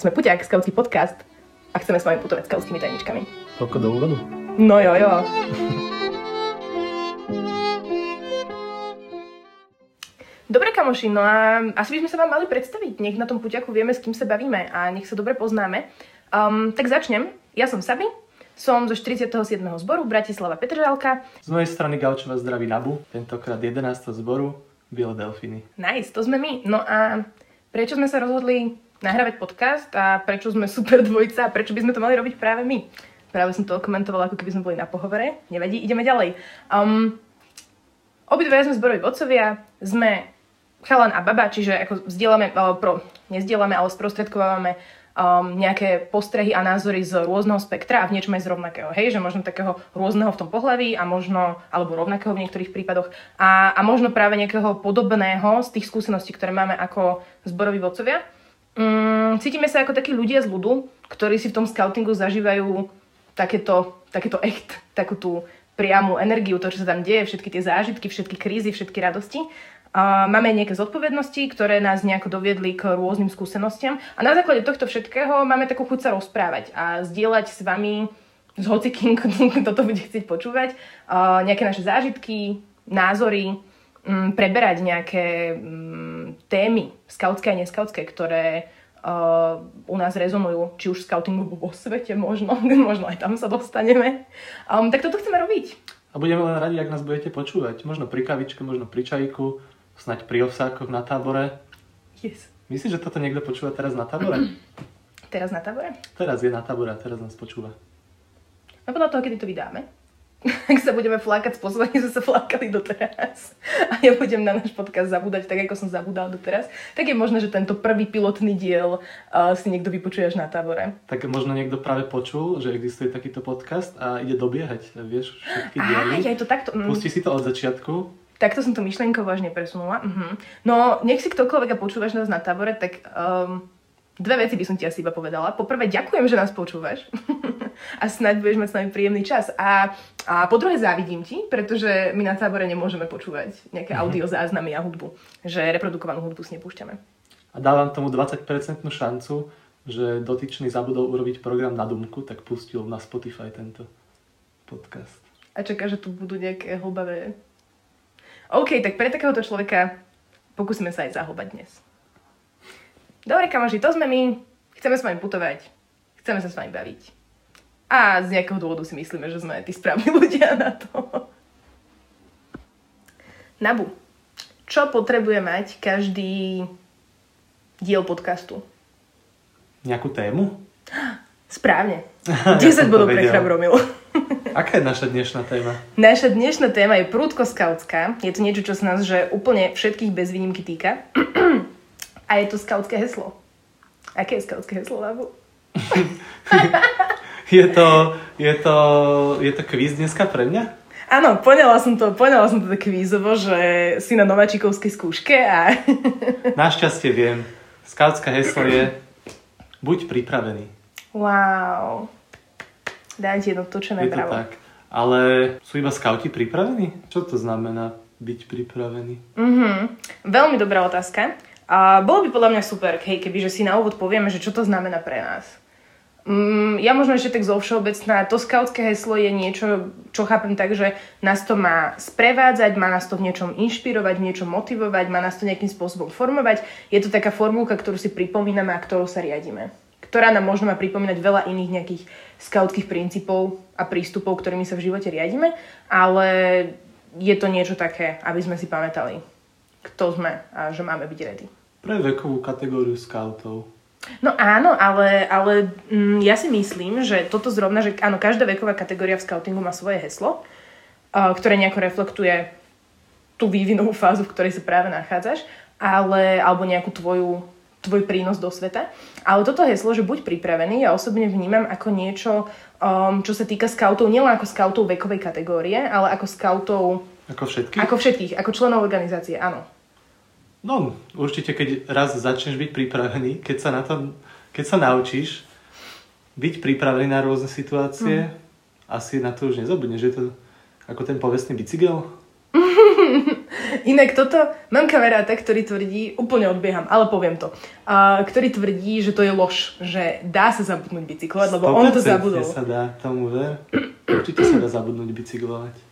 Sme Puťák, skautský podcast a chceme s vami putovať skautskými tajničkami. Toľko do úvodu? No jo, jo. Dobre kamoši, no a asi by sme sa vám mali predstaviť. Nech na tom puťaku vieme, s kým sa bavíme a nech sa dobre poznáme. Um, tak začnem. Ja som Sabi, som zo 47. zboru Bratislava Petržalka. Z mojej strany Gaučova zdraví Nabu, tentokrát 11. zboru Biele Delfiny. Nice, to sme my. No a prečo sme sa rozhodli nahrávať podcast a prečo sme super dvojica a prečo by sme to mali robiť práve my? Práve som to komentovala, ako keby sme boli na pohovore. Nevadí, ideme ďalej. Um, obidve sme zboroví vodcovia, sme chalan a baba, čiže ako vzdielame, alebo pro, nezdielame, ale sprostredkovávame um, nejaké postrehy a názory z rôzneho spektra a v niečom aj z rovnakého. Hej, že možno takého rôzneho v tom pohľaví a možno, alebo rovnakého v niektorých prípadoch a, a možno práve nejakého podobného z tých skúseností, ktoré máme ako zboroví vodcovia. Um, cítime sa ako takí ľudia z ľudu, ktorí si v tom scoutingu zažívajú takéto, takéto echt, takú tú priamu energiu, to, čo sa tam deje, všetky tie zážitky, všetky krízy, všetky radosti. A máme nejaké zodpovednosti, ktoré nás nejako doviedli k rôznym skúsenostiam a na základe tohto všetkého máme takú chuť sa rozprávať a zdieľať s vami, s hocikým, kto to bude chcieť počúvať, nejaké naše zážitky, názory, mm, preberať nejaké mm, témy skautské a neskautské, ktoré u nás rezonujú, či už scoutingu vo svete možno, možno aj tam sa dostaneme. Um, tak toto chceme robiť. A budeme len radi, ak nás budete počúvať. Možno pri kavičke, možno pri čajku, snať pri ovsákoch na tábore. Yes. Myslíš, že toto niekto počúva teraz na tábore? Teraz na tábore? Teraz je na tábore a teraz nás počúva. No podľa toho, kedy to vydáme. Ak sa budeme flákať spôsobom, sme sa flákali doteraz a ja budem na náš podcast zabúdať tak, ako som zabudal doteraz, tak je možné, že tento prvý pilotný diel uh, si niekto vypočuje až na tábore. Tak možno niekto práve počul, že existuje takýto podcast a ide dobiehať, vieš, všetky diely. Á, ja to takto... Mm. Pustí si to od začiatku Takto som to myšlienkovo až nepresunula. Uh-huh. No, nech si ktokoľvek a počúvaš nás na tábore, tak um, dve veci by som ti asi iba povedala. Poprvé, ďakujem, že nás počúvaš a snáď budeš mať s nami príjemný čas. A, a po druhé, závidím ti, pretože my na tábore nemôžeme počúvať nejaké uh-huh. audio záznamy a hudbu. Že reprodukovanú hudbu si nepúšťame. A dávam tomu 20% šancu, že dotyčný zabudol urobiť program na Dumku, tak pustil na Spotify tento podcast. A čaká, že tu budú nejaké hlbavé OK, tak pre takéhoto človeka pokúsime sa aj zahlbať dnes. Dobre, kamoši, to sme my. Chceme s vami putovať. Chceme sa s vami baviť. A z nejakého dôvodu si myslíme, že sme tí správni ľudia na to. Nabu, čo potrebuje mať každý diel podcastu? Nejakú tému? Správne. 10 bodov pre Chrabromil. Aká je naša dnešná téma? Naša dnešná téma je prúdko skautská. Je to niečo, čo sa nás že úplne všetkých bez výnimky týka. A je to skautské heslo. Aké je skautské heslo, Labu? je to, je to, je to kvíz dneska pre mňa? Áno, poňala som to, poňala som to kvízovo, že si na nováčikovskej skúške a... Našťastie viem. Skautské heslo je buď pripravený. Wow. Dám ti jedno točené Je to bravo. tak. Ale sú iba skauti pripravení? Čo to znamená byť pripravený? Mhm. Veľmi dobrá otázka. A bolo by podľa mňa super, hej, keby že si na úvod povieme, že čo to znamená pre nás. Mm, ja možno ešte tak zo všeobecná, to skautské heslo je niečo, čo chápem tak, že nás to má sprevádzať, má nás to v niečom inšpirovať, v niečom motivovať, má nás to nejakým spôsobom formovať. Je to taká formulka, ktorú si pripomíname a ktorou sa riadíme ktorá nám možno má pripomínať veľa iných nejakých skautských princípov a prístupov, ktorými sa v živote riadíme, ale je to niečo také, aby sme si pamätali, kto sme a že máme byť ready. Pre vekovú kategóriu skautov. No áno, ale, ale mm, ja si myslím, že toto zrovna, že áno, každá veková kategória v skautingu má svoje heslo, uh, ktoré nejako reflektuje tú vývinovú fázu, v ktorej sa práve nachádzaš, ale, alebo nejakú tvoju tvoj prínos do sveta. Ale toto heslo, že buď pripravený, ja osobne vnímam ako niečo, um, čo sa týka scoutov, nielen ako scoutov vekovej kategórie, ale ako scoutov... Ako všetkých? Ako všetkých, ako členov organizácie, áno. No, určite, keď raz začneš byť pripravený, keď sa na to, keď sa naučíš byť pripravený na rôzne situácie, mm. asi na to už nezabudneš. Je to ako ten povestný bicykel? Inak toto, mám kamaráta, ktorý tvrdí, úplne odbieham, ale poviem to, uh, ktorý tvrdí, že to je lož, že dá sa zabudnúť bicyklovať, lebo on to 100% zabudol. sa dá tomu ver. Určite sa dá zabudnúť bicyklovať.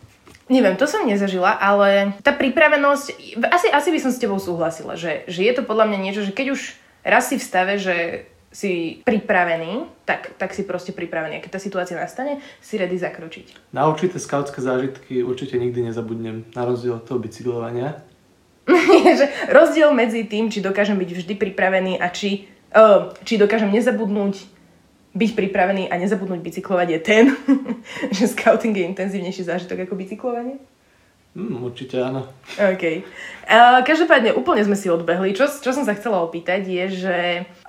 Neviem, to som nezažila, ale tá pripravenosť, asi, asi by som s tebou súhlasila, že, že je to podľa mňa niečo, že keď už raz si v stave, že si pripravený, tak, tak si proste pripravený. A keď tá situácia nastane, si ready zakročiť. Na určité skautské zážitky určite nikdy nezabudnem, na rozdiel od toho bicyklovania. že rozdiel medzi tým, či dokážem byť vždy pripravený a či, uh, či dokážem nezabudnúť byť pripravený a nezabudnúť bicyklovať je ten, že scouting je intenzívnejší zážitok ako bicyklovanie? Mm, určite áno. OK. Uh, každopádne úplne sme si odbehli. Čo, čo som sa chcela opýtať je, že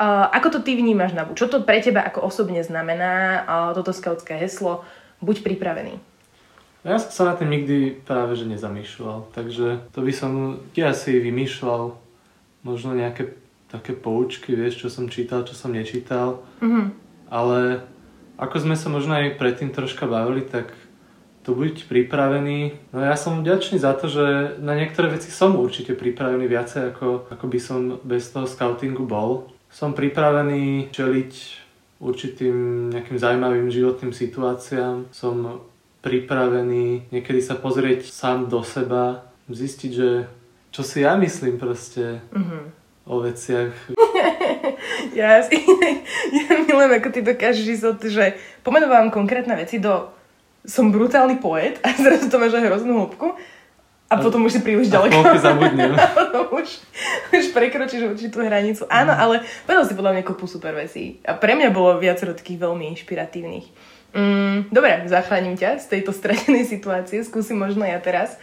uh, ako to ty vnímaš na Čo to pre teba ako osobne znamená uh, toto skautské heslo Buď pripravený. Ja som sa na tým nikdy práve že nezamýšľal, takže to by som ja asi vymýšľal možno nejaké také poučky, vieš, čo som čítal, čo som nečítal. Mm-hmm. Ale ako sme sa možno aj predtým troška bavili, tak tu byť pripravený. No ja som vďačný za to, že na niektoré veci som určite pripravený viacej, ako, ako by som bez toho scoutingu bol. Som pripravený čeliť určitým nejakým zaujímavým životným situáciám. Som pripravený niekedy sa pozrieť sám do seba, zistiť, že čo si ja myslím proste mm-hmm. o veciach. Ja, ja milujem, ako ty dokážeš ísť od, že pomenovávam konkrétne veci do som brutálny poet a zrazu to máš aj hroznú hĺbku a potom už si príliš ďaleko. A zabudnem. a potom už, už prekročíš určitú hranicu. Áno, ale povedal si podľa mňa kopu super vecí. A pre mňa bolo viacero takých veľmi inšpiratívnych. Mm, dobre, zachránim ťa z tejto stratenej situácie. Skúsim možno ja teraz.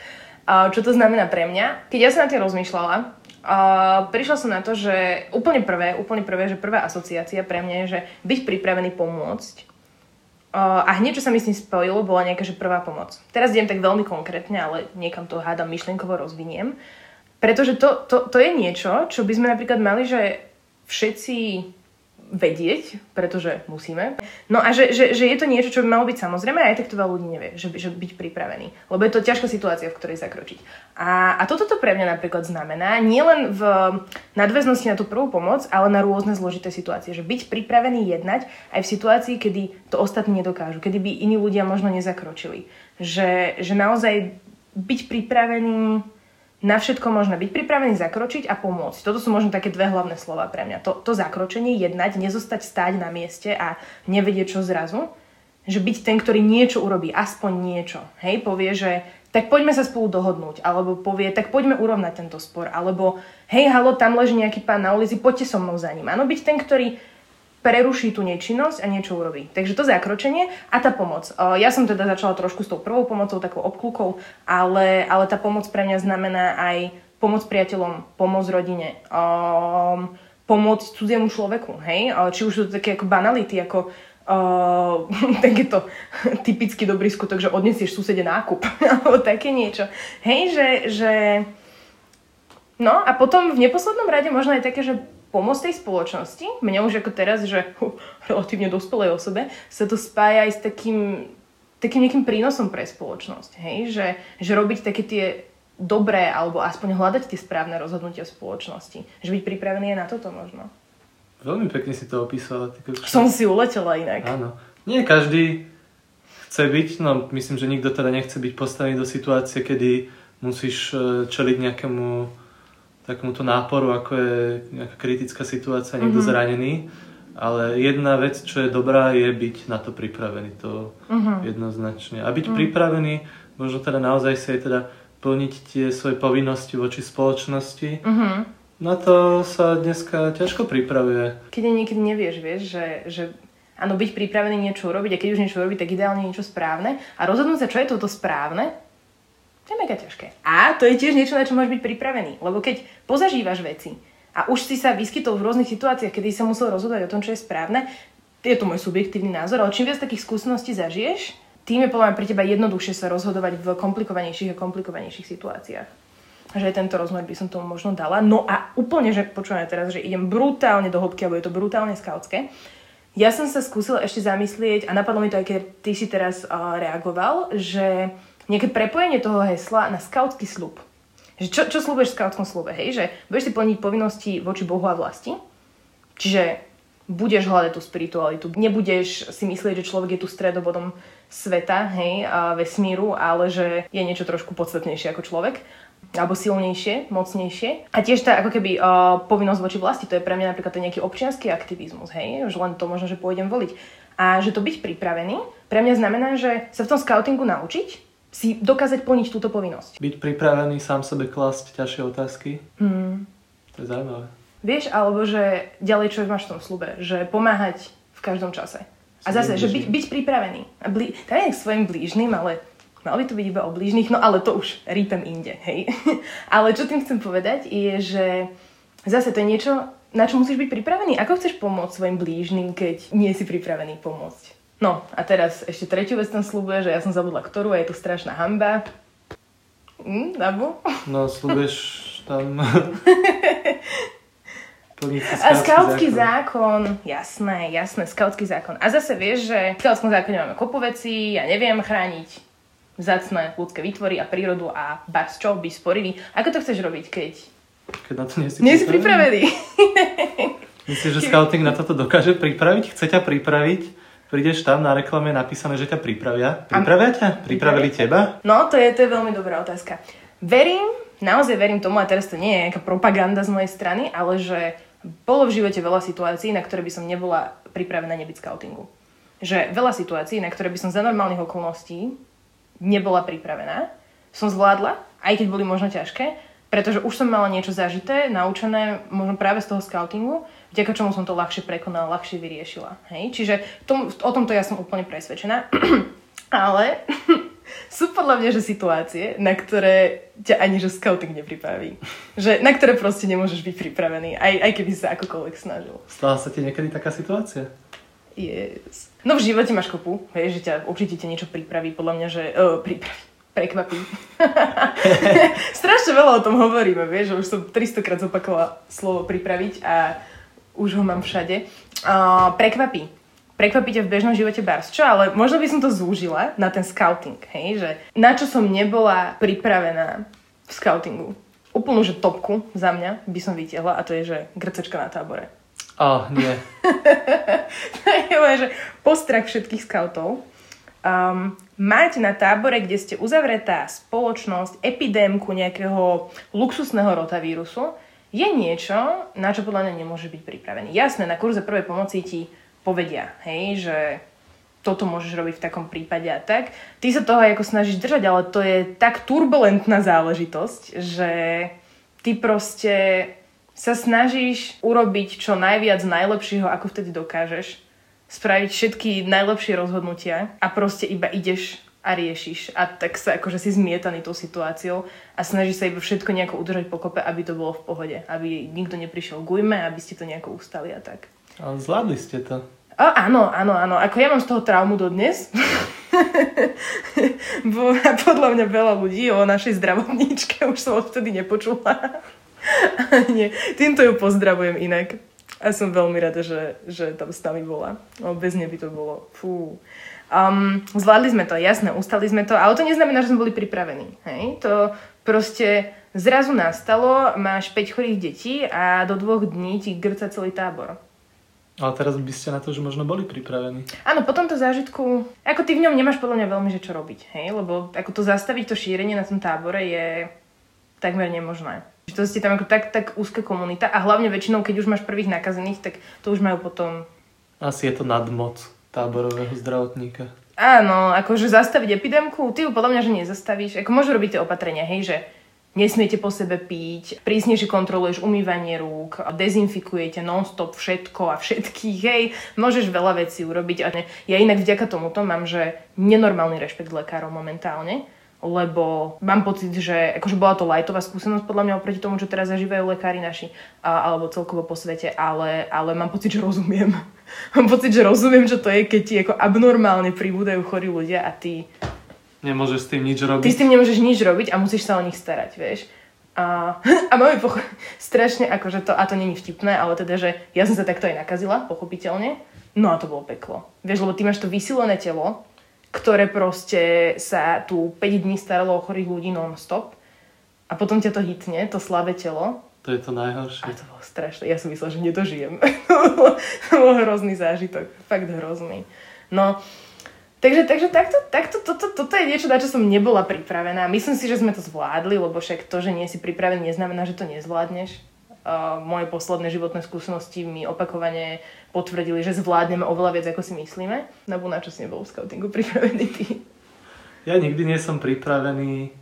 A čo to znamená pre mňa? Keď ja som na tým rozmýšľala, a prišla som na to, že úplne prvé, úplne prvé, že prvá asociácia pre mňa je, že byť pripravený pomôcť a hneď, čo sa mi s tým spojilo, bola nejaká že prvá pomoc. Teraz idem tak veľmi konkrétne, ale niekam to hádam myšlienkovo rozviniem. Pretože to, to, to je niečo, čo by sme napríklad mali, že všetci vedieť, pretože musíme. No a že, že, že je to niečo, čo by malo byť samozrejme aj tak to veľa ľudí nevie, že, že byť pripravený. Lebo je to ťažká situácia, v ktorej zakročiť. A, a toto to pre mňa napríklad znamená nielen v nadväznosti na tú prvú pomoc, ale na rôzne zložité situácie. Že byť pripravený jednať aj v situácii, kedy to ostatní nedokážu, kedy by iní ľudia možno nezakročili. Že, že naozaj byť pripravený na všetko možné byť pripravený zakročiť a pomôcť. Toto sú možno také dve hlavné slova pre mňa. To, to zakročenie, jednať, nezostať stáť na mieste a nevedieť čo zrazu. Že byť ten, ktorý niečo urobí, aspoň niečo. Hej, povie, že tak poďme sa spolu dohodnúť. Alebo povie, tak poďme urovnať tento spor. Alebo hej, halo, tam leží nejaký pán na ulici, poďte so mnou za ním. Áno, byť ten, ktorý preruší tú nečinnosť a niečo urobí. Takže to zakročenie a tá pomoc. Ja som teda začala trošku s tou prvou pomocou, takou obklukou, ale, ale tá pomoc pre mňa znamená aj pomoc priateľom, pomoc rodine, um, pomoc cudziemu človeku, hej? Či už sú to také ako banality, ako uh, takéto typicky dobrý skutok, že odnesieš susede nákup, alebo také niečo. Hej, že, že... No a potom v neposlednom rade možno aj také, že pomôcť tej spoločnosti. Mňa už ako teraz, že relatívne dospelej osobe, sa to spája aj s takým, takým nejakým prínosom pre spoločnosť. Hej? Že, že robiť také tie dobré, alebo aspoň hľadať tie správne rozhodnutia v spoločnosti. Že byť pripravený je na toto možno. Veľmi pekne si to opísala. Ty Som si uletela inak. Áno. Nie každý chce byť, no myslím, že nikto teda nechce byť postavený do situácie, kedy musíš e, čeliť nejakému takomuto náporu, ako je nejaká kritická situácia, niekto mm-hmm. zranený. Ale jedna vec, čo je dobrá, je byť na to pripravený. To mm-hmm. jednoznačne. A byť mm. pripravený, možno teda naozaj si aj teda plniť tie svoje povinnosti voči spoločnosti. Mm-hmm. Na to sa dneska ťažko pripravuje. Keď niekedy nevieš, vieš, že, že áno, byť pripravený niečo urobiť a keď už niečo urobiť, tak ideálne niečo správne. A rozhodnúť sa, čo je toto správne, to je mega ťažké. A to je tiež niečo, na čo môžeš byť pripravený. Lebo keď pozažívaš veci a už si sa vyskytol v rôznych situáciách, kedy sa musel rozhodovať o tom, čo je správne, je to môj subjektívny názor, ale čím viac takých skúseností zažiješ, tým je podľa pre teba jednoduchšie sa rozhodovať v komplikovanejších a komplikovanejších situáciách. Že tento rozmer by som tomu možno dala. No a úplne, že počúvame teraz, že idem brutálne do hĺbky, alebo je to brutálne skautské. Ja som sa skúsila ešte zamyslieť a napadlo mi to aj keď ty si teraz uh, reagoval, že nejaké prepojenie toho hesla na skautský slub. Že čo, čo slúbeš v skautskom slúbe, hej? Že budeš si plniť povinnosti voči Bohu a vlasti, čiže budeš hľadať tú spiritualitu, nebudeš si myslieť, že človek je tu stredobodom sveta, hej, a vesmíru, ale že je niečo trošku podstatnejšie ako človek alebo silnejšie, mocnejšie. A tiež tá ako keby uh, povinnosť voči vlasti, to je pre mňa napríklad ten nejaký občianský aktivizmus, hej, že len to možno, že pôjdem voliť. A že to byť pripravený, pre mňa znamená, že sa v tom scoutingu naučiť, si dokázať plniť túto povinnosť. Byť pripravený sám sebe klásť ťažšie otázky. Hmm. To je zaujímavé. Vieš, alebo že ďalej čo máš v tom slube, že pomáhať v každom čase. A zase, že byť, byť pripravený. A blí, tam je svojim blížnym, ale Malo by to byť iba o blížnych, no ale to už rýpem inde, hej. ale čo tým chcem povedať je, že zase to je niečo, na čo musíš byť pripravený. Ako chceš pomôcť svojim blížnym, keď nie si pripravený pomôcť? No a teraz ešte tretiu vec tam slúbuje, že ja som zabudla ktorú a je tu strašná hamba. Hm, Dabu? No, slúbeš tam... a skautský zákon. zákon. Jasné, jasné, skautský zákon. A zase vieš, že v skautskom zákone máme kopu veci, ja neviem chrániť vzácne ľudské výtvory a prírodu a bas čo, byť sporivý. Ako to chceš robiť, keď... Keď na to nie si nie si pripravený. Myslíš, že scouting na toto dokáže pripraviť? Chce ťa pripraviť? Prídeš tam, na reklame napísané, že ťa pripravia. Pripravia ťa? Pripravili teba? No, to je, to je veľmi dobrá otázka. Verím, naozaj verím tomu, a teraz to nie je nejaká propaganda z mojej strany, ale že bolo v živote veľa situácií, na ktoré by som nebola pripravená nebyť scoutingu. Že veľa situácií, na ktoré by som za normálnych okolností nebola pripravená, som zvládla, aj keď boli možno ťažké, pretože už som mala niečo zažité, naučené možno práve z toho scoutingu, vďaka čomu som to ľahšie prekonala, ľahšie vyriešila. Hej? Čiže tom, o tomto ja som úplne presvedčená. Ale sú podľa mňa, že situácie, na ktoré ťa ani že scouting nepripraví. Že, na ktoré proste nemôžeš byť pripravený, aj, aj keby sa akokoľvek snažil. Stala sa ti niekedy taká situácia? Yes. No v živote máš kopu, vieš, že ťa určite ťa niečo pripraví, podľa mňa, že... Uh, pripraví, prekvapí. Strašne veľa o tom hovoríme, vieš, že už som 300 krát zopakovala slovo pripraviť a už ho mám všade. Uh, prekvapí. Prekvapí ťa v bežnom živote bars. Čo, ale možno by som to zúžila na ten scouting, hej, že na čo som nebola pripravená v scoutingu. Úplnú, že topku za mňa by som vytiahla a to je, že grcečka na tábore. Oh, nie. to je že postrach všetkých skautov. Um, mať na tábore, kde ste uzavretá spoločnosť, epidémku nejakého luxusného rotavírusu, je niečo, na čo podľa mňa nemôže byť pripravený. Jasné, na kurze prvej pomoci ti povedia, hej, že toto môžeš robiť v takom prípade a tak. Ty sa toho ako snažíš držať, ale to je tak turbulentná záležitosť, že ty proste sa snažíš urobiť čo najviac najlepšieho, ako vtedy dokážeš, spraviť všetky najlepšie rozhodnutia a proste iba ideš a riešiš a tak sa akože si zmietaný tou situáciou a snažíš sa iba všetko nejako udržať pokope, aby to bolo v pohode, aby nikto neprišiel k ujme, aby ste to nejako ustali a tak. Ale zvládli ste to. O, áno, áno, áno. Ako ja mám z toho traumu dodnes. Bo podľa mňa veľa ľudí o našej zdravotníčke už som odtedy nepočula. Nie, týmto ju pozdravujem inak. A som veľmi rada, že, že tam s nami bola. No, bez nej by to bolo. Fú. Um, zvládli sme to, jasné, ustali sme to, ale to neznamená, že sme boli pripravení. Hej? To proste zrazu nastalo, máš 5 chorých detí a do dvoch dní ti grca celý tábor. Ale teraz by ste na to, že možno boli pripravení. Áno, po tomto zážitku, ako ty v ňom nemáš podľa mňa veľmi, že čo robiť, hej? Lebo ako to zastaviť, to šírenie na tom tábore je takmer nemožné. To ste tam ako tak, tak úzka komunita a hlavne väčšinou, keď už máš prvých nakazených, tak to už majú potom... Asi je to nadmoc táborového zdravotníka. Áno, akože zastaviť epidémku, ty ju podľa mňa, že nezastavíš. Ako môžu robiť tie opatrenia, hej, že nesmiete po sebe piť, prísnejšie kontroluješ umývanie rúk, dezinfikujete non-stop všetko a všetkých, hej, môžeš veľa vecí urobiť. A ja inak vďaka tomuto mám, že nenormálny rešpekt lekárov momentálne lebo mám pocit, že akože bola to lajtová skúsenosť podľa mňa oproti tomu, čo teraz zažívajú lekári naši, a, alebo celkovo po svete, ale, ale mám pocit, že rozumiem. mám pocit, že rozumiem, čo to je, keď ti ako abnormálne pribúdajú chorí ľudia a ty... Nemôžeš s tým nič robiť. Ty s tým nemôžeš nič robiť a musíš sa o nich starať, vieš. A, a máme pocho- strašne, akože to, a to není vtipné, ale teda, že ja som sa takto aj nakazila, pochopiteľne. No a to bolo peklo. Vieš, lebo ty máš to vysilené telo, ktoré proste sa tu 5 dní staralo o chorých ľudí non-stop a potom ťa to hitne, to slabé telo. To je to najhoršie. A to bolo strašné. Ja som myslela, že nedožijem. to bol hrozný zážitok. Fakt hrozný. No, takže, takže takto, takto toto, toto je niečo, na čo som nebola pripravená. Myslím si, že sme to zvládli, lebo však to, že nie si pripravený, neznamená, že to nezvládneš. Uh, moje posledné životné skúsenosti mi opakovane potvrdili, že zvládneme oveľa viac, ako si myslíme. No na čo si nebol v scoutingu pripravený ty? Ja nikdy nie som pripravený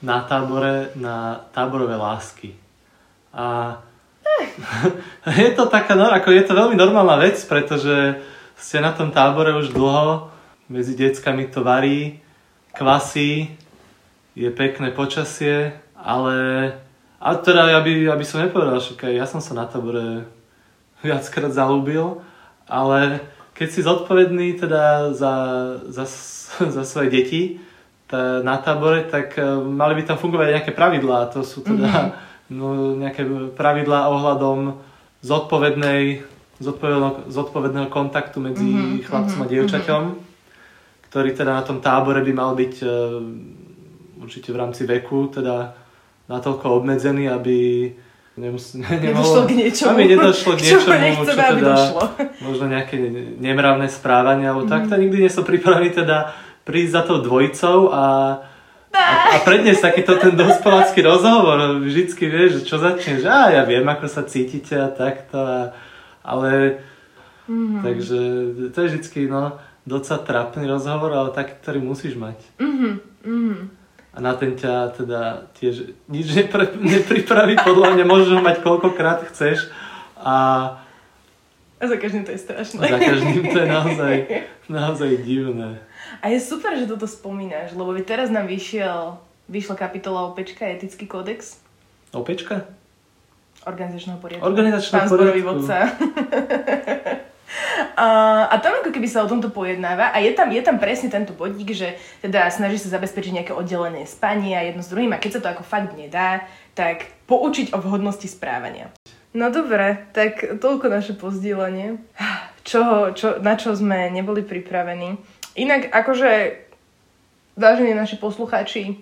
na tábore na táborové lásky. A je to taká, no, ako je to veľmi normálna vec, pretože ste na tom tábore už dlho, medzi deckami to varí, kvasí, je pekné počasie, ale a teda ja by, ja by som nepovedal, že ja som sa na tábore viackrát zalúbil, ale keď si zodpovedný teda za, za, za svoje deti tá, na tábore, tak uh, mali by tam fungovať nejaké pravidlá. To sú teda mm-hmm. No, nejaké pravidlá ohľadom zodpovednej, zodpovedného, zodpovedného kontaktu medzi mm-hmm, chlapcom a dievčaťom, mm-hmm. ktorý teda na tom tábore by mal byť uh, určite v rámci veku teda natoľko obmedzený, aby nemus- nemohlo, k niečomu, aby nedošlo k niečomu, čo, čo teda došlo. možno nejaké nemravné správanie, alebo mm. tak, to nikdy nie som pripravený teda prísť za tou dvojicou a, a, a predniesť takýto ten dospelácky rozhovor. Vždycky vieš, čo začneš, a ja viem, ako sa cítite a takto, a, ale mm. takže to je vždycky, no, docela trapný rozhovor, ale taký, ktorý musíš mať. Mm-hmm. Mm-hmm a na ten ťa teda tiež nič nepre, nepripraví, podľa mňa môžeš ho mať koľkokrát chceš a a za každým to je strašné. Za každým to je naozaj, naozaj divné. A je super, že toto spomínaš, lebo teraz nám vyšiel, vyšla kapitola Opečka, etický kódex. Opečka? Organizačného poriadku. Organizačného Pán poriadku. vodca. A, a tam ako keby sa o tomto pojednáva a je tam, je tam presne tento bodík, že teda snaží sa zabezpečiť nejaké oddelené spanie a jedno s druhým a keď sa to ako fakt nedá, tak poučiť o vhodnosti správania. No dobre, tak toľko naše pozdieľanie. Čo, čo, na čo sme neboli pripravení. Inak akože, vážení naši poslucháči,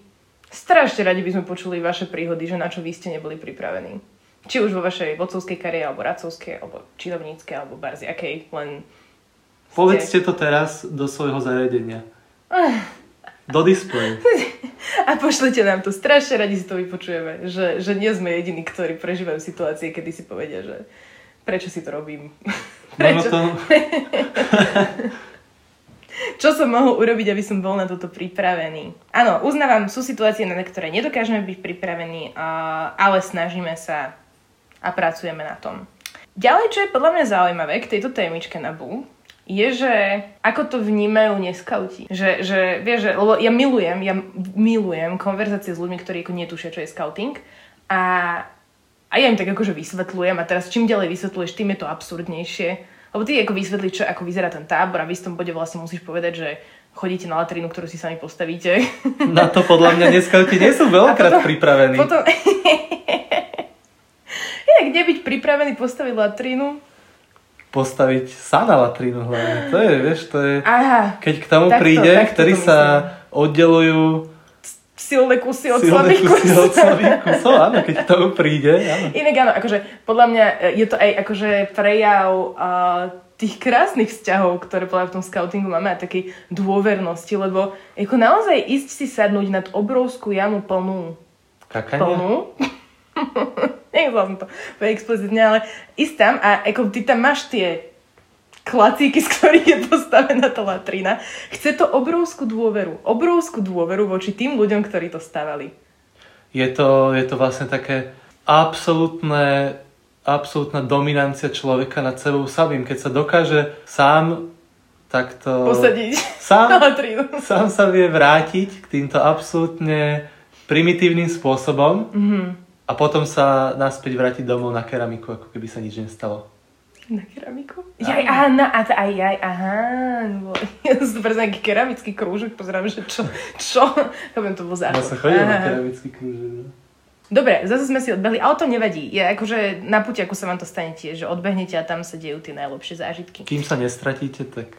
strašne radi by sme počuli vaše príhody, že na čo vy ste neboli pripravení. Či už vo vašej vodcovskej kariére, alebo radcovskej, alebo činovníckej, alebo barzi akej, len... Povedzte to teraz do svojho zariadenia. Do displeju. A pošlite nám to. Strašne radi si to vypočujeme. Že, že nie sme jediní, ktorí prežívajú situácie, kedy si povedia, že prečo si to robím. prečo? to... Čo som mohol urobiť, aby som bol na toto pripravený? Áno, uznávam, sú situácie, na ktoré nedokážeme byť pripravení, ale snažíme sa a pracujeme na tom. Ďalej, čo je podľa mňa zaujímavé k tejto témičke na BU, je, že ako to vnímajú neskauti. Že, že vieš, že, lebo ja milujem, ja milujem konverzácie s ľuďmi, ktorí ako netušia, čo je scouting a, a ja im tak akože vysvetľujem a teraz čím ďalej vysvetľuješ, tým je to absurdnejšie. Lebo ty ako vysvetliť, čo, ako vyzerá ten tábor a v istom bode vlastne musíš povedať, že chodíte na latrínu, ktorú si sami postavíte. Na to podľa mňa neskauti nie sú veľakrát potom, pripravení. Potom, Inak nebyť pripravený postaviť latrínu. Postaviť sa na latrínu hlavne. To je, vieš, to je... Aha. Keď k tomu takto, príde, takto ktorí sa oddelujú silné kusy od slabých kusov. od slabých kusov, áno, keď tomu príde. Áno. Inak áno, akože podľa mňa je to aj akože prejav uh, tých krásnych vzťahov, ktoré v tom scoutingu máme a takej dôvernosti, lebo ako naozaj ísť si sadnúť nad obrovskú jamu plnú Kakania? plnú Nechcela som to explicitne, ale ísť tam a ako ty tam máš tie klacíky, z ktorých je postavená tá latrina. Chce to obrovskú dôveru. Obrovskú dôveru voči tým ľuďom, ktorí to stavali. Je to, je to vlastne také absolútne absolútna dominancia človeka nad sebou samým. Keď sa dokáže sám takto... Posadiť sám, sám sa vie vrátiť k týmto absolútne primitívnym spôsobom. Mm-hmm a potom sa naspäť vrátiť domov na keramiku, ako keby sa nič nestalo. Na keramiku? Jaj, aha, na, a aj, aj, aha. Ja som super nejaký keramický krúžok, pozerám, že čo, čo? Chápem, to bol záchod. Ja som chodil na keramický krúžok, no. Dobre, zase sme si odbehli, ale to nevadí. Je akože na puti, ako sa vám to stane tiež, že odbehnete a tam sa dejú tie najlepšie zážitky. Kým sa nestratíte, tak...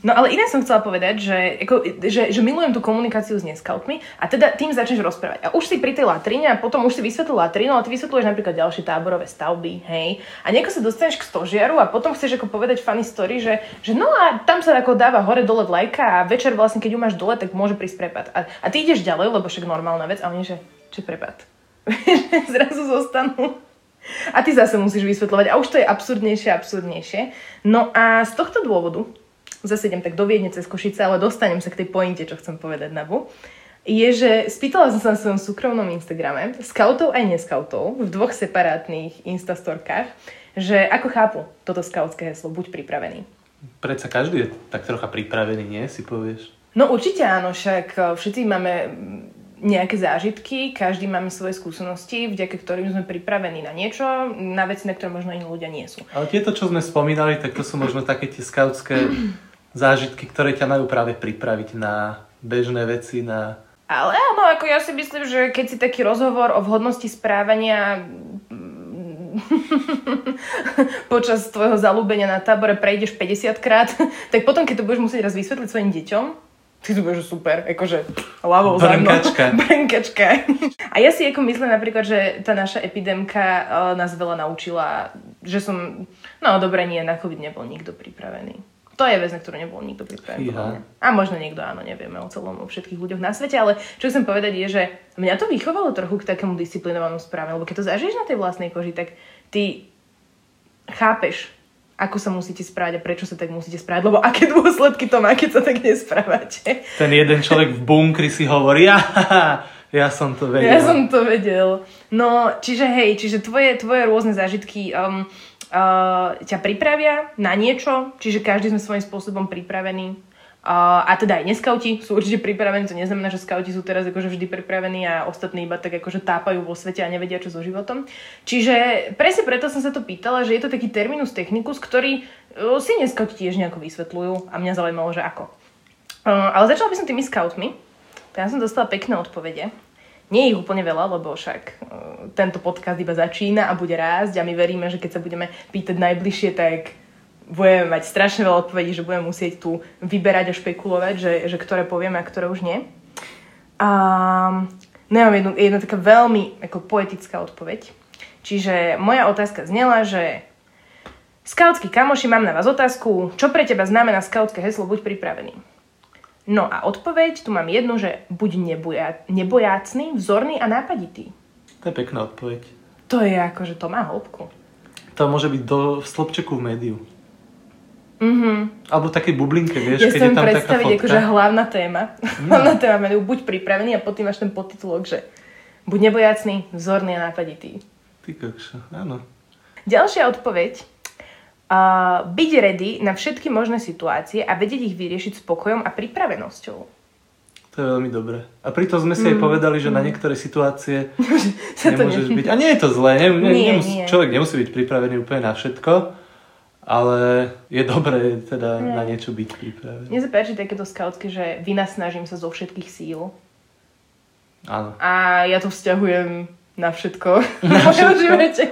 No ale iné som chcela povedať, že, ako, že, že milujem tú komunikáciu s neskautmi a teda tým začneš rozprávať. A už si pri tej latrine a potom už si vysvetlil latrínu, ale ty vysvetľuješ napríklad ďalšie táborové stavby, hej. A nieko sa dostaneš k stožiaru a potom chceš ako povedať funny story, že, že no a tam sa ako dáva hore dole vlajka a večer vlastne keď ju máš dole, tak môže prísť prepad. A, a ty ideš ďalej, lebo však normálna vec a oni že, čo prepad. Zrazu zostanú. A ty zase musíš vysvetľovať. A už to je absurdnejšie a absurdnejšie. No a z tohto dôvodu zase idem tak do Viedne cez Košice, ale dostanem sa k tej pointe, čo chcem povedať na bu, je, že spýtala som sa na svojom súkromnom Instagrame scoutov aj neskautov v dvoch separátnych instastorkách, že ako chápu toto skautské heslo, buď pripravený. Predsa každý je tak trocha pripravený, nie? Si povieš. No určite áno, však eh, všetci máme nejaké zážitky, každý máme svoje skúsenosti, vďaka ktorým sme pripravení na niečo, na veci, na ktoré možno iní ľudia nie sú. Ale tieto, čo sme spomínali, tak to sú možno také tie skautské zážitky, ktoré ťa majú práve pripraviť na bežné veci, na... Ale áno, ako ja si myslím, že keď si taký rozhovor o vhodnosti správania počas tvojho zalúbenia na tábore prejdeš 50 krát, tak potom, keď to budeš musieť raz vysvetliť svojim deťom, ty to budeš super, akože ľavou za mnou. Brnkačka. A ja si ako myslím napríklad, že tá naša epidémka uh, nás veľa naučila, že som, no dobre, nie, na COVID nebol nikto pripravený. To je vec, na ktorú nebol nikto pripravený. A možno niekto áno, nevieme o celom, o všetkých ľuďoch na svete, ale čo chcem povedať je, že mňa to vychovalo trochu k takému disciplinovanému správaniu, lebo keď to zažiješ na tej vlastnej koži, tak ty chápeš, ako sa musíte správať a prečo sa tak musíte správať, lebo aké dôsledky to má, keď sa tak nesprávate. Ten jeden človek v bunkri si hovorí, ja, ja som to vedel. Ja som to vedel. No, čiže hej, čiže tvoje, tvoje rôzne zážitky um, uh, ťa pripravia na niečo, čiže každý sme svojím spôsobom pripravení. Uh, a teda aj neskauti sú určite pripravení, to neznamená, že skauti sú teraz akože vždy pripravení a ostatní iba tak akože tápajú vo svete a nevedia čo so životom. Čiže presne preto som sa to pýtala, že je to taký terminus technicus, ktorý uh, si neskauti tiež nejako vysvetľujú a mňa zaujímalo, že ako. Uh, ale začala by som tými skautmi. Ja som dostala pekné odpovede. Nie je ich úplne veľa, lebo však uh, tento podcast iba začína a bude rásť a my veríme, že keď sa budeme pýtať najbližšie, tak budeme mať strašne veľa odpovedí, že budeme musieť tu vyberať a špekulovať, že, že ktoré povieme a ktoré už nie. A no ja mám jednu, jedna taká veľmi ako poetická odpoveď. Čiže moja otázka znela, že Skautskí kamoši, mám na vás otázku. Čo pre teba znamená skautské heslo Buď pripravený? No a odpoveď, tu mám jednu, že buď neboja, nebojácný, vzorný a nápaditý. To je pekná odpoveď. To je ako, že to má hĺbku. To môže byť do slobčeku v médiu. Mm-hmm. Alebo také bublinke, vieš, Ja keď je tam taká predstaviť fotka. akože hlavná téma. Hlavná téma médiu, buď pripravený a potom máš ten podtitulok, že buď nebojácný, vzorný a nápaditý. Ty kokšo, áno. Ďalšia odpoveď. Uh, byť ready na všetky možné situácie a vedieť ich vyriešiť spokojom a pripravenosťou. To je veľmi dobré. A pritom sme si aj povedali, že na niektoré situácie Mm. Nemôžeš ne- byť. A nie je to zlé, ne, ne, Nie, nemus- nie. človek nemusí byť pripravený úplne na všetko, ale je dobré teda Nie. na niečo byť pripravený. Mne sa páči takéto skautské, že vynasnažím sa zo všetkých síl Áno. a ja to vzťahujem na všetko v mojom živote.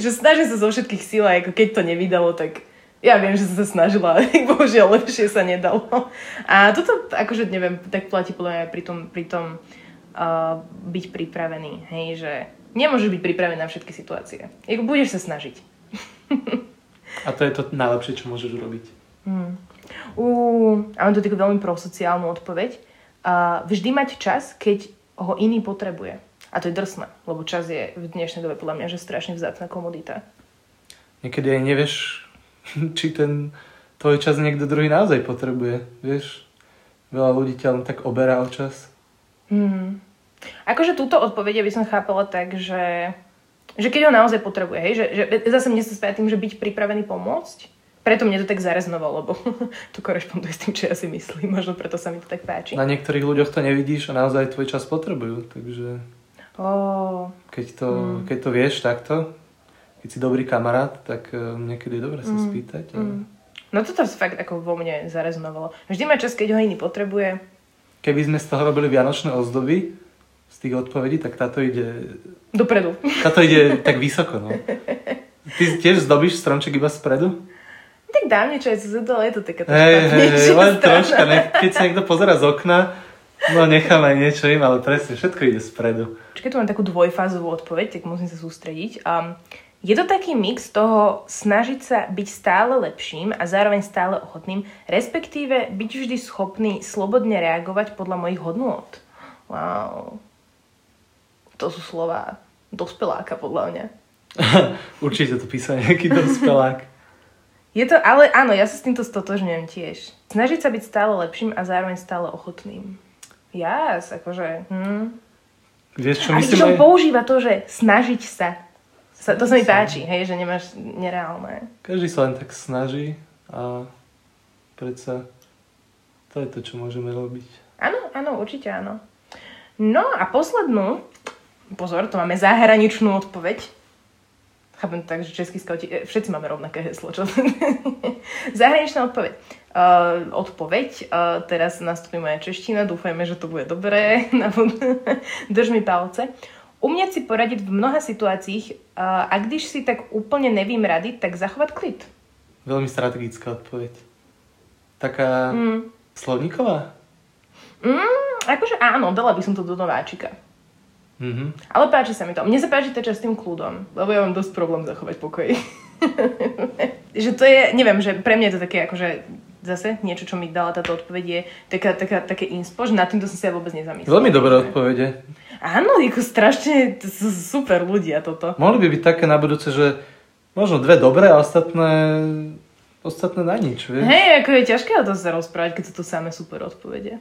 že snažím sa zo všetkých síl a ako keď to nevydalo, tak ja viem, že som sa snažila, ale bohužiaľ lepšie sa nedalo. A toto, akože neviem, tak platí podľa mňa pri tom, pri tom uh, byť pripravený, hej, že nemôžeš byť pripravený na všetky situácie. Jako budeš sa snažiť. A to je to najlepšie, čo môžeš urobiť. Uh, a mám tu takú veľmi prosociálnu odpoveď. Uh, vždy mať čas, keď ho iný potrebuje. A to je drsné, lebo čas je v dnešnej dobe podľa mňa že strašne vzácna komodita. Niekedy aj nevieš, či ten tvoj čas niekto druhý naozaj potrebuje. Vieš, veľa ľudí ťa len tak oberá o čas. Hmm. Akože túto odpoveď by som chápala tak, že, že keď ho naozaj potrebuje, hej, že, že zase mne sa spája tým, že byť pripravený pomôcť, preto mne to tak zareznovalo, lebo to korešponduje s tým, čo ja si myslím, možno preto sa mi to tak páči. Na niektorých ľuďoch to nevidíš a naozaj tvoj čas potrebujú, takže Oh, keď to, keď to vieš takto, keď si dobrý kamarát, tak eh, niekedy je dobré sa spýtať. A no toto fakt ako vo mne zareznovalo. Vždy má čas, keď ho iný potrebuje. Keby sme z toho robili vianočné ozdoby, z tých odpovedí, tak táto ide, Dopredu. táto ide tak vysoko, no. Ty tiež zdobíš stromček iba spredu? Tak dám niečo aj cez ale je to taká Hej, hej, hej, len troška, ne, keď sa niekto pozera z okna, no necháme niečo im, ale presne, všetko ide spredu. Čakaj, tu mám takú dvojfázovú odpoveď, tak musím sa sústrediť. Um, je to taký mix toho snažiť sa byť stále lepším a zároveň stále ochotným, respektíve byť vždy schopný slobodne reagovať podľa mojich hodnôt. Wow. To sú slova dospeláka podľa mňa. Určite to písal nejaký dospelák. Je to, ale áno, ja sa s týmto stotožňujem tiež. Snažiť sa byť stále lepším a zároveň stále ochotným. Jas, akože... Hm. Vieš, čo myslím? aj- používa to, že snažiť sa. sa to sa mi páči, hej, že nemáš nereálne. Každý sa len tak snaží a predsa to je to, čo môžeme robiť. Áno, áno, určite áno. No a poslednú, pozor, to máme zahraničnú odpoveď. Chápem tak, že český skauti, e, všetci máme rovnaké heslo, čo? Zahraničná odpoveď. Uh, odpoveď, uh, teraz nastupí moja čeština, dúfajme, že to bude dobré. Drž mi palce. Umieť si poradiť v mnoha situáciách uh, a když si tak úplne nevím rady, tak zachovať klid. Veľmi strategická odpoveď. Taká Mm. slovníková? Mm, akože áno, dala by som to do nováčika. Mhm. Ale páči sa mi to. Mne sa páči tá časť s tým kľudom, lebo ja mám dosť problém zachovať pokoj. že to je, neviem, že pre mňa je to také akože zase niečo, čo mi dala táto odpoveď je taká, taká, také inspo, že nad týmto som sa ja vôbec nezamyslela. Veľmi dobré odpovede. Áno, ako strašne super ľudia toto. Mohli by byť také na budúce, že možno dve dobré a ostatné, ostatné na nič, vieš? Hej, ako je ťažké o to sa rozprávať, keď sú to samé super odpovede.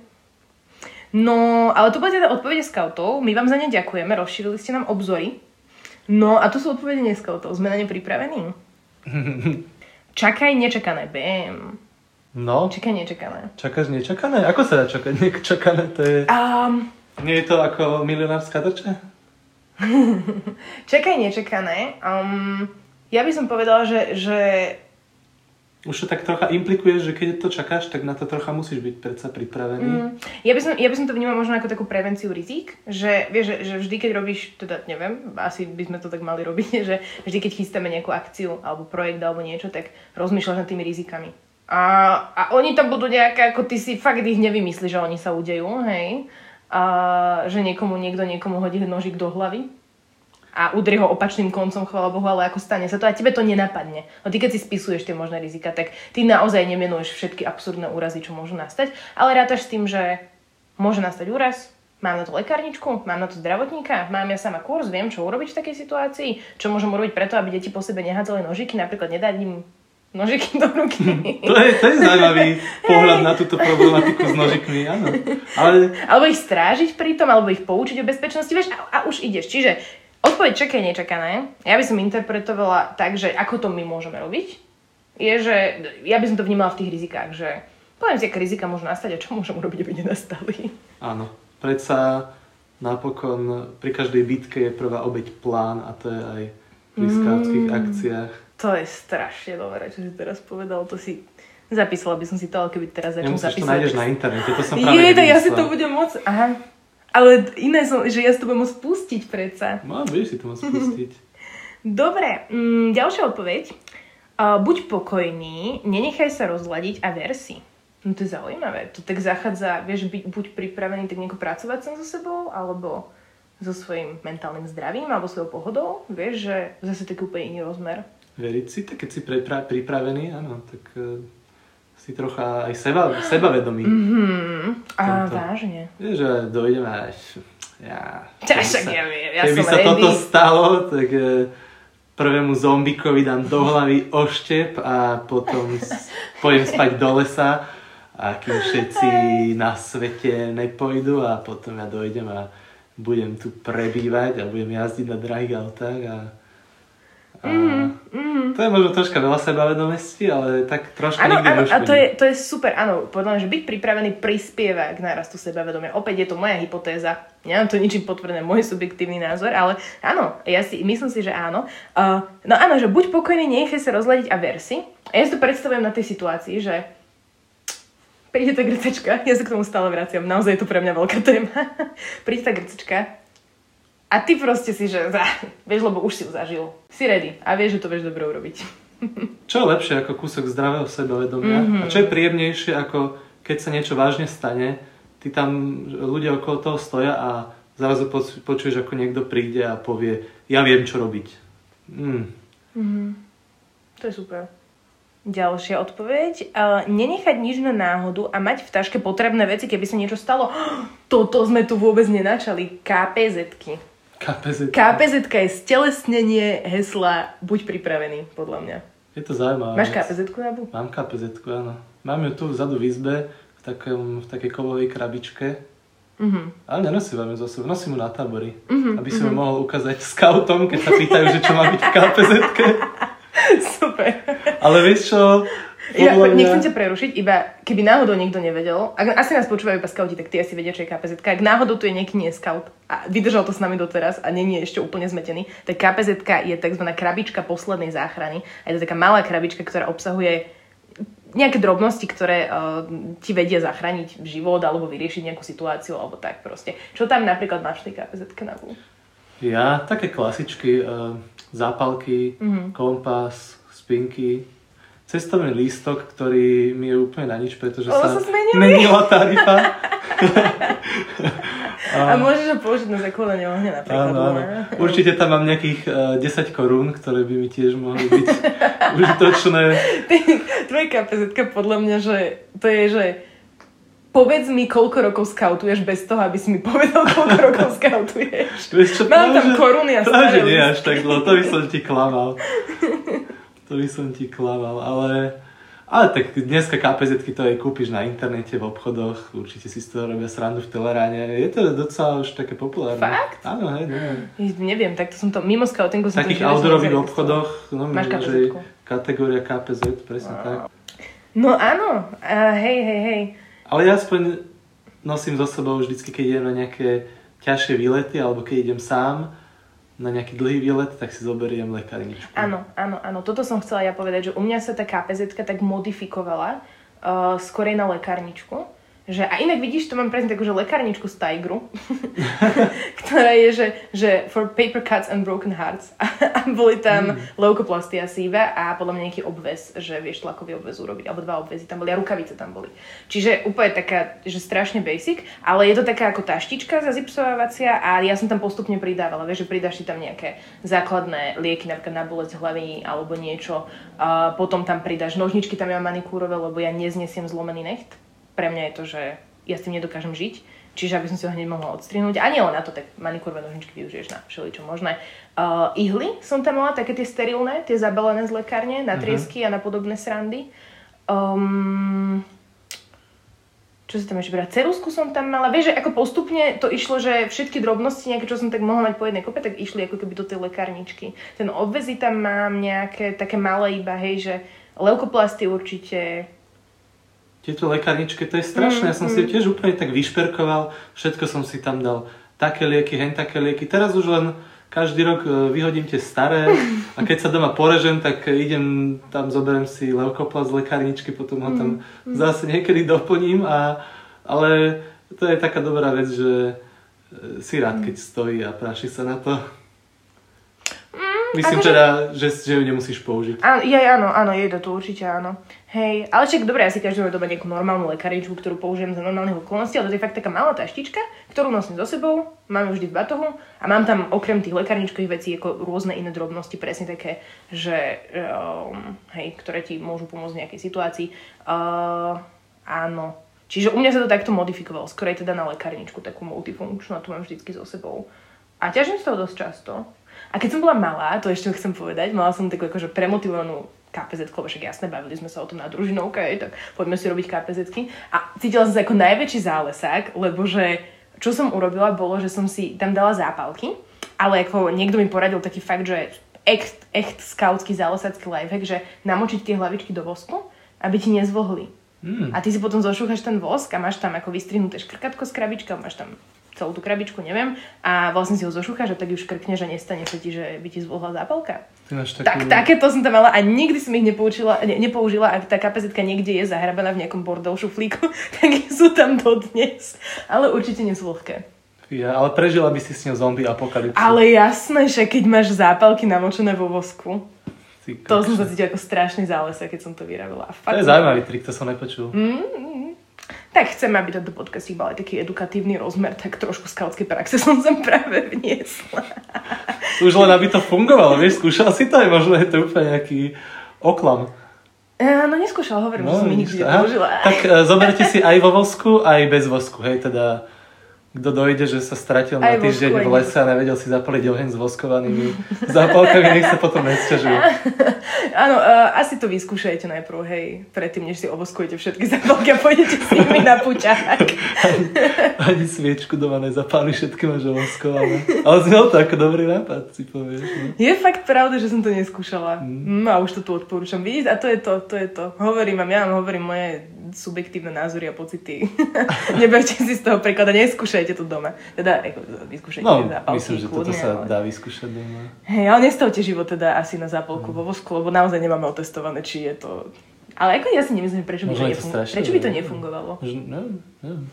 No, ale to bude teda odpovede scoutov. My vám za ne ďakujeme, rozšírili ste nám obzory. No a to sú odpovede neskautov. Sme na ne pripravení? Čakaj nečakané. Bam. No, Čakaj nečakané. čakáš nečakané? Ako sa dá čakať nečakané? To je... Um, Nie je to ako milionárska drča? čakaj nečakané. Um, ja by som povedala, že, že Už to tak trocha implikuje, že keď to čakáš, tak na to trocha musíš byť predsa pripravený. Mm, ja, by som, ja by som to vnímala možno ako takú prevenciu rizik, že vieš, že, že vždy, keď robíš, teda neviem, asi by sme to tak mali robiť, že vždy, keď chystáme nejakú akciu alebo projekt alebo niečo, tak rozmýšľaš nad tými rizikami. A, a oni tam budú nejaké, ako ty si fakt ich nevymyslíš, že oni sa udejú, hej. A že niekomu, niekto niekomu hodí nožík do hlavy a udri ho opačným koncom, chvála Bohu, ale ako stane sa to a tebe to nenapadne. No ty keď si spisuješ tie možné rizika, tak ty naozaj nemenuješ všetky absurdné úrazy, čo môžu nastať, ale rátaš s tým, že môže nastať úraz, mám na to lekárničku, mám na to zdravotníka, mám ja sama kurz, viem, čo urobiť v takej situácii, čo môžem urobiť preto, aby deti po sebe nehádzali nožiky, napríklad nedať im nožiky do ruky. To je, to je zaujímavý pohľad na túto problematiku s nožikmi, áno. Ale alebo ich strážiť pritom, alebo ich poučiť o bezpečnosti, vieš, a, a už ideš. Čiže odpoveď čakaj nečakané, ja by som interpretovala tak, že ako to my môžeme robiť, je, že ja by som to vnímala v tých rizikách, že poviem si, aké rizika môžu nastať a čo môžem urobiť, aby nenastali. áno, predsa napokon pri každej bitke je prvá obeď plán a to je aj pri skautských akciách. To je strašne dobré, čo si teraz povedal, to si... Zapísala by som si to, ale keby teraz Nemusíš to zapísať. nájdeš na internete, to som práve Je, tak ja si to budem môcť... Aha. Ale iné som, že ja si to budem môcť pustiť predsa. No, budeš si to môcť pustiť. Dobre, mm, ďalšia odpoveď. Uh, buď pokojný, nenechaj sa rozladiť a ver si. No to je zaujímavé. To tak zachádza, vieš, byť, buď pripravený tak nejako pracovať sám so sebou, alebo so svojím mentálnym zdravím, alebo svojou pohodou. Vieš, že zase taký úplne iný rozmer. Veriť si, tak keď si prepra- pripravený, áno, tak uh, si trocha aj seba, sebavedomý. Hmm, a vážne. Vieš, že dojdeme až... Ja, Ja však sa- ja viem, ja Keby som sa ready. toto stalo, tak e, prvému zombikovi dám do hlavy oštep a potom s- pôjdem spať do lesa a kým všetci na svete nepojdu a potom ja dojdem a budem tu prebývať a budem jazdiť na drahých autách a, a Mm, to je možno troška veľa sebavedomosti, ale tak troška Áno, nikdy áno, a to je, to je super, áno, mňa, že byť pripravený prispieva k nárastu sebavedomia. Opäť je to moja hypotéza, nemám to ničím potvrdené, môj subjektívny názor, ale áno, ja si myslím si, že áno. Uh, no áno, že buď pokojný, nechaj sa rozladiť a ver si. A ja si to predstavujem na tej situácii, že príde tá grcačka, ja sa k tomu stále vraciam, naozaj je to pre mňa veľká téma. príde tá grcačka a ty proste si, že ah, vieš, lebo už si ju zažil. Si ready a vieš, že to vieš dobre urobiť. Čo je lepšie ako kúsok zdravého sebavedomia? Mhm. A čo je príjemnejšie ako keď sa niečo vážne stane, ty tam ľudia okolo toho stoja a zrazu poč- počuješ, ako niekto príde a povie, ja viem, čo robiť. Mm. To je super. Ďalšia odpoveď. Uh, nenechať nič na náhodu a mať v taške potrebné veci, keby sa niečo stalo. Toto sme tu vôbec nenačali. KPZ-ky. KPZ. KPZ je stelesnenie hesla Buď pripravený, podľa mňa. Je to zaujímavé. Máš KPZ-ku, Nabu? Mám KPZ, áno. Mám ju tu vzadu v izbe, v, takom, v takej kovovej krabičke. Mhm. Ale nenosím ju zo sebou, nosím ju na tábory. aby som ju mohol ukázať scoutom, keď sa pýtajú, že čo má byť v KPZ. Super. Ale vieš čo? Podľa mňa- nechcem ťa prerušiť, iba keby náhodou niekto nevedel, ak asi nás počúvajú iba skauti, tak ty asi vedia, čo je KPZ. Ak náhodou tu je nieký nie scout a vydržal to s nami doteraz a není ešte úplne zmetený, tak KPZ je tzv. krabička poslednej záchrany. A je to taká malá krabička, ktorá obsahuje nejaké drobnosti, ktoré uh, ti vedia zachrániť život alebo vyriešiť nejakú situáciu alebo tak proste. Čo tam napríklad máš v tej KPZ na Ja, také klasičky, uh, zápalky, Mhm. kompas, spinky, cestovný lístok, ktorý mi je úplne na nič, pretože Lebo sa, sa menila tarifa. A môžeš ho použiť na zakladanie ohňa napríklad. Áno, áno. no. Určite tam mám nejakých uh, 10 korún, ktoré by mi tiež mohli byť užitočné. Ty, tvoje KPZ podľa mňa, že to je, že povedz mi, koľko rokov skautuješ bez toho, aby si mi povedal, koľko rokov skautuješ. Vieš čo, Mám tam koruny a staré nie až tak dlho, to by som ti klamal. To by som ti klamal, ale... Ale tak dneska kpz to aj kúpiš na internete, v obchodoch, určite si z toho robia srandu v Teleráne. Je to docela už také populárne. Fakt? Áno, hej, neviem. Neviem, tak to som to, mimo scoutingu som takých vždy outdoorových obchodoch, no, Máš že kategória KPZ, presne tak. No áno, a hej, hej, hej. Ale ja aspoň nosím so sebou vždycky, keď idem na nejaké ťažšie výlety, alebo keď idem sám na nejaký dlhý výlet, tak si zoberiem lekárničku. Áno, áno, áno. Toto som chcela ja povedať, že u mňa sa tá kpz tak modifikovala uh, skorej na lekárničku. Že, a inak vidíš, to mám presne takú, že lekárničku z Tigru, ktorá je, že, že for paper cuts and broken hearts. A, boli tam mm. leukoplasty a síva a podľa mňa nejaký obväz, že vieš tlakový obväz urobiť, alebo dva obväzy tam boli a rukavice tam boli. Čiže úplne taká, že strašne basic, ale je to taká ako taštička zazipsovávacia a ja som tam postupne pridávala, vieš, že pridáš si tam nejaké základné lieky, napríklad na bolesť hlavy alebo niečo, a potom tam pridáš nožničky, tam ja mám manikúrové, lebo ja neznesiem zlomený necht. Pre mňa je to, že ja s tým nedokážem žiť, čiže aby som si ho hneď mohla odstrihnúť. A nie len na to, tak manikúrové nožničky využiješ na všeličo možné. Uh, ihly som tam mala, také tie sterilné, tie zabalené z lekárne, na triesky a na podobné srandy. Um, čo si tam ešte brať? Cerusku som tam mala. Vieš, že ako postupne to išlo, že všetky drobnosti, nejaké, čo som tak mohla mať po jednej kope, tak išli ako keby do tej lekárničky. Ten obvezy tam mám nejaké také malé iba, hej, že leukoplasty určite, Tieto lekárničke, to je strašné, ja som si tiež úplne tak vyšperkoval, všetko som si tam dal, také lieky, hen také lieky. Teraz už len každý rok e, vyhodím tie staré. A keď sa doma porežem, tak idem tam, zoberiem si leukoplast z lekárničky, potom ho tam zase niekedy doplním, a, ale to je taká dobrá vec, že e, si rád, keď stojí a práši sa na to. Myslím akože- teda, že, že ju nemusíš použiť. Áno, je, áno, áno, je to tu určite áno. Hej, ale však dobre, ja si každý rok doma nejakú normálnu lekárničku, ktorú použijem za normálnych okolností, ale to je fakt taká malá taštička, ktorú nosím so sebou, mám ju vždy v batohu a mám tam okrem tých lekárničkových vecí ako rôzne iné drobnosti, presne také, že um, hej, ktoré ti môžu pomôcť v nejakej situácii. Uh, áno. Čiže u mňa sa to takto modifikovalo, skorej teda na lekárničku, takú multifunkčnú a tu mám vždycky so sebou. A ťažím z toho dosť často. A keď som bola malá, to ešte chcem povedať, mala som takú akože premotivovanú KPZ, lebo však jasné, bavili sme sa o tom na družinovke, aj, tak poďme si robiť kpz A cítila som sa ako najväčší zálesák, lebo že čo som urobila, bolo, že som si tam dala zápalky, ale ako niekto mi poradil taký fakt, že echt, echt skautský zálesácky lifehack, že namočiť tie hlavičky do vosku, aby ti nezvlhli. Mm. A ty si potom zošúchaš ten vosk a máš tam ako vystrihnuté škrkatko z krabička, máš tam celú tú krabičku, neviem, a vlastne si ho zošúchaš a tak už krkneš a nestane sa ti, že by ti zvlhla zápalka. Máš Tak, takú- takéto som tam mala a nikdy som ich nepoučila, ne, nepoužila, ak tá kapacitka niekde je zahrabená v nejakom bordel šuflíku, tak sú tam dodnes. Ale určite nie sú vlhké. Ja, ale prežila by si s ňou zombie apokalypsu. Ale jasné, že keď máš zápalky namočené vo vosku. Ty To som sa cítila ako strašný zálesa, keď som to vyrabila. A To je zaujímavý trik, to som nepočul. Mm. Tak chcem, aby tento podcastík mal aj taký edukatívny rozmer, tak trošku skautskej praxe som sem práve vniesla. Už len aby to fungovalo, vieš, skúšal si to aj možno je to úplne nejaký oklam. E, no neskúšala, hovorím, že som nikdy nepoužila. Tak uh, zoberte si aj vo vosku, aj bez vosku, hej, teda kto dojde, že sa stratil na Aj týždeň v lese a nevedel si zapaliť oheň s voskovanými zápalkami, nech sa potom nesťažujú. Áno, uh, asi to vyskúšajte najprv, hej, predtým, než si ovoskujete všetky zápalky a pôjdete s nimi na puťák. Ani sviečku doma nezapáli, všetky máš voskované. Ale znel to ako dobrý nápad, si povieš. No. Je fakt pravda, že som to neskúšala. Mm. a už to tu odporúčam. Vidíte, a to je to, to je to. Hovorím vám, ja vám hovorím moje subjektívne názory a pocity. Neberte si z toho preklada, neskúšajte to doma. Teda, ako, vyskúšajte No, zápalky, myslím, že toto kľudne, sa ale... dá vyskúšať doma. Hej, ale nestavte život teda asi na zápalku vo vosku, lebo naozaj nemáme otestované, či je to... Ale ako ja si nemyslím, prečo by, to, nefungovalo. strašné, prečo by to ne? nefungovalo. Neviem, neviem, neviem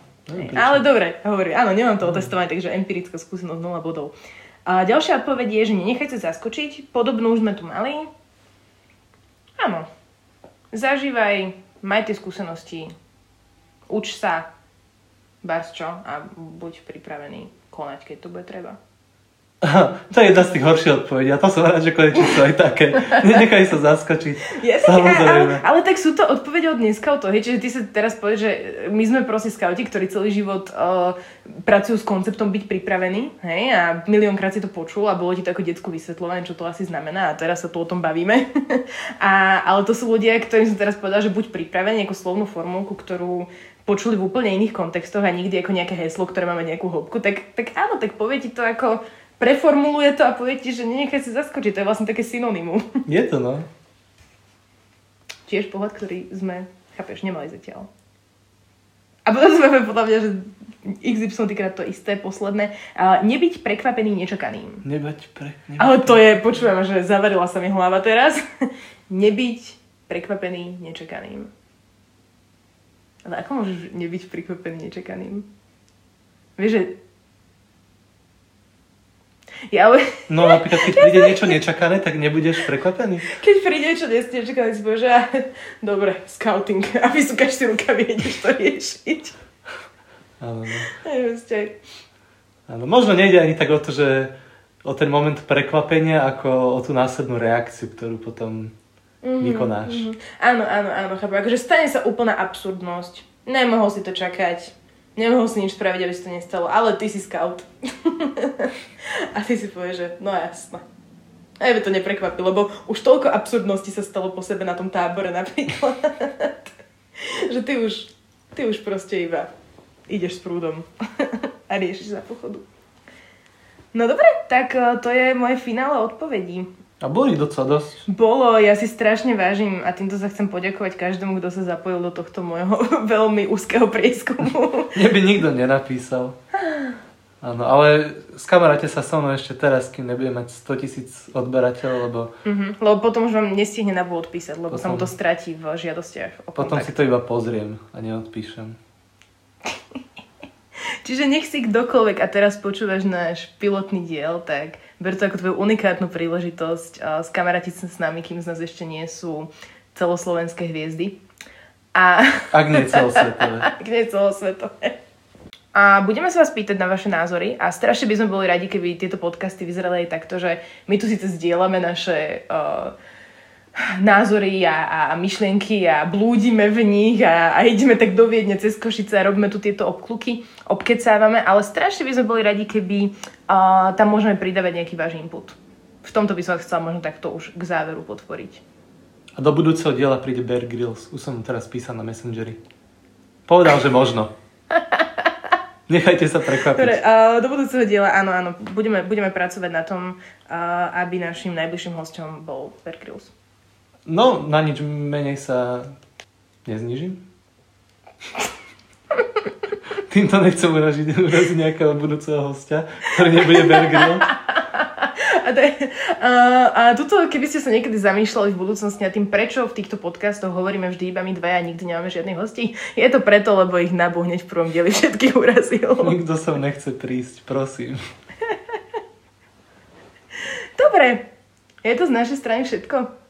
ale dobre, hovorím, áno, nemám to otestované, takže empirická skúsenosť 0 bodov. A ďalšia odpoveď je, že nenechajte zaskočiť. Podobnú už sme tu mali. Áno. Zažívaj, maj tie skúsenosti, uč sa, bars čo a buď pripravený konať, keď to bude treba. To je jedna z tých horších odpovedí a to som rád, že konečne sú aj také. Nenechaj sa zaskočiť. Ja, Samozrejme. ale, ale tak sú to odpovede od neskautov, hej, čiže ty sa teraz povieš, že my sme proste skauti, ktorí celý život uh, pracujú s konceptom byť pripravení, hej, a miliónkrát si to počul a bolo ti to ako detskú vysvetľované, čo to asi znamená a teraz sa tu o tom bavíme. a, ale to sú ľudia, ktorým som teraz povedala, že buď pripravený ako slovnú formulku, ktorú počuli v úplne iných kontextoch a nikdy ako nejaké heslo, ktoré máme nejakú hĺbku, tak, tak áno, tak povie ti to ako preformuluje to a povie ti, že nenechaj si zaskočiť, to je vlastne také synonymum. Je to, no. tiež pohľad, ktorý sme, chápeš, nemali zatiaľ. A potom sme podľa mňa, že XY krát to isté, posledné. A nebyť prekvapený nečakaným. Nebať pre... Nebať Ale to je, počujem, že zavarila sa mi hlava teraz. nebyť prekvapený nečakaným. Ale ako môžeš nebyť prekvapený nečakaným? Vieš, že... Ja, No napríklad, keď príde niečo nečakané, tak nebudeš prekvapený. keď príde niečo nečakané, si povieš, že dobre, scouting. A vysúkaš si rukavy, ideš to riešiť. Áno, no. Áno, možno nejde ani tak o to, že o ten moment prekvapenia, ako o tú následnú reakciu, ktorú potom Mhm, vykonáš. mhm. Áno, áno, áno, chápem. Akože stane sa úplná absurdnosť. Nemohol si to čakať. Nemohol si nič spraviť, aby sa to nestalo. Ale ty si scout. a ty si povieš, že no jasné. Aj by to neprekvapilo, lebo už toľko absurdností sa stalo po sebe na tom tábore napríklad. že ty už, ty už proste iba ideš s prúdom a riešiš za pochodu. No dobre, tak eh, to je moje finále odpovedí. A boli docela dosť. Bolo, ja si strašne vážim a týmto sa chcem poďakovať každému, kto sa zapojil do tohto môjho veľmi úzkeho prieskumu. Mne by nikto nenapísal. Áno, ale skamaráte sa so mnou ešte teraz, kým nebudem mať 100 tisíc odberateľov, lebo Mhm, lebo potom už vám nestihne na odpísať, lebo sa mu to Potom- stratí v žiadostiach o potom si to iba pozriem a neodpíšem. Čiže nech si kdokoľvek a teraz počúvaš náš pilotný diel, tak ber to ako tvoju unikátnu príležitosť a skamarátiť sa s nami, kým z nás ešte nie sú celoslovenské hviezdy. A Ak nie celosvetové. kde je celosvetové. A budeme sa vás pýtať na vaše názory a strašne by sme boli radi, keby tieto podcasty vyzerali aj takto, že my tu síce zdieľame naše uh, názory a, a myšlienky a blúdime v nich a, a ideme tak do Viedne cez Košice a robíme tu tieto obkluky, obkecávame, ale strašne by sme boli radi, keby uh, tam môžeme pridávať nejaký váš input. V tomto by som vás chcela možno takto už k záveru podporiť. A do budúceho diela príde Bear Grylls. Už som teraz písal na Messengeri. Povedal, že možno. Nechajte sa prekvapiť. Dobre, uh, do budúceho diela, áno, áno, budeme, budeme pracovať na tom, uh, aby našim najbližším hostom bol Bear Grylls. No, na nič menej sa neznižím. Týmto nechcem uraziť, uraziť nejakého budúceho hostia, ktorý nebude Bear. A, uh, a tuto, keby ste sa niekedy zamýšľali v budúcnosti nad tým, prečo v týchto podcastoch hovoríme vždy iba my dvaja a nikdy nemáme žiadnych hostí, je to preto, lebo ich Nabu hneď v prvom dieli všetkých urazil. Nikto sa nechce prísť, prosím. Dobre, je to z našej strany všetko?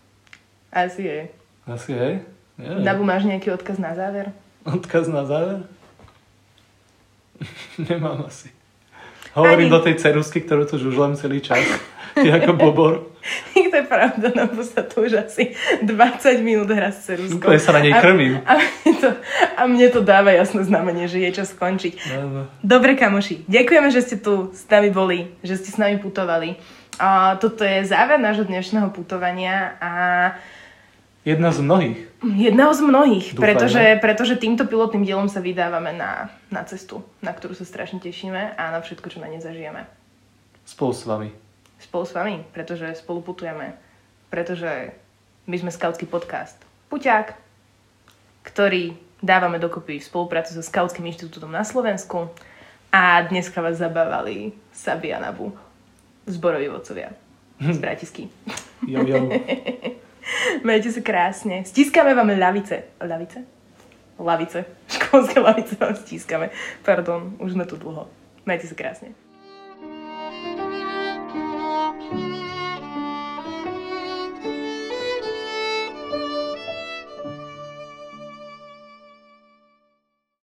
Asi je. Asi hej? Neviem. Dabu, máš nejaký odkaz na záver? Odkaz na záver? Nemám asi. Hovorím Ani. do tej cerusky, ktorú tu žužlem celý čas. Ty ako bobor. to je pravda, no sa tu už asi 20 minút hrá s ceruskou. Úplne sa na nej A- krmím. A mne, to, a mne to dáva jasné znamenie, že je čas skončiť. No, no. Dobre, kamoši, ďakujeme, že ste tu s nami boli, že ste s nami putovali. A toto je záver nášho dnešného putovania a Jedna z mnohých. jedného z mnohých, Dúfajme. pretože, pretože týmto pilotným dielom sa vydávame na, na cestu, na ktorú sa strašne tešíme a na všetko, čo na ne zažijeme. Spolu s vami. Spolu s vami, pretože spolu putujeme, pretože my sme skautský podcast Puťák, ktorý dávame dokopy v spolupráci so Skautským inštitútom na Slovensku a dneska vás zabávali Sabi a Nabu, zboroví vodcovia z Bratisky. Jo, jo. Majte sa krásne. Stískame vám ľavice. Ľavice? Lavice. Školské lavice vám stískame. Pardon, už sme tu dlho. Majte sa krásne.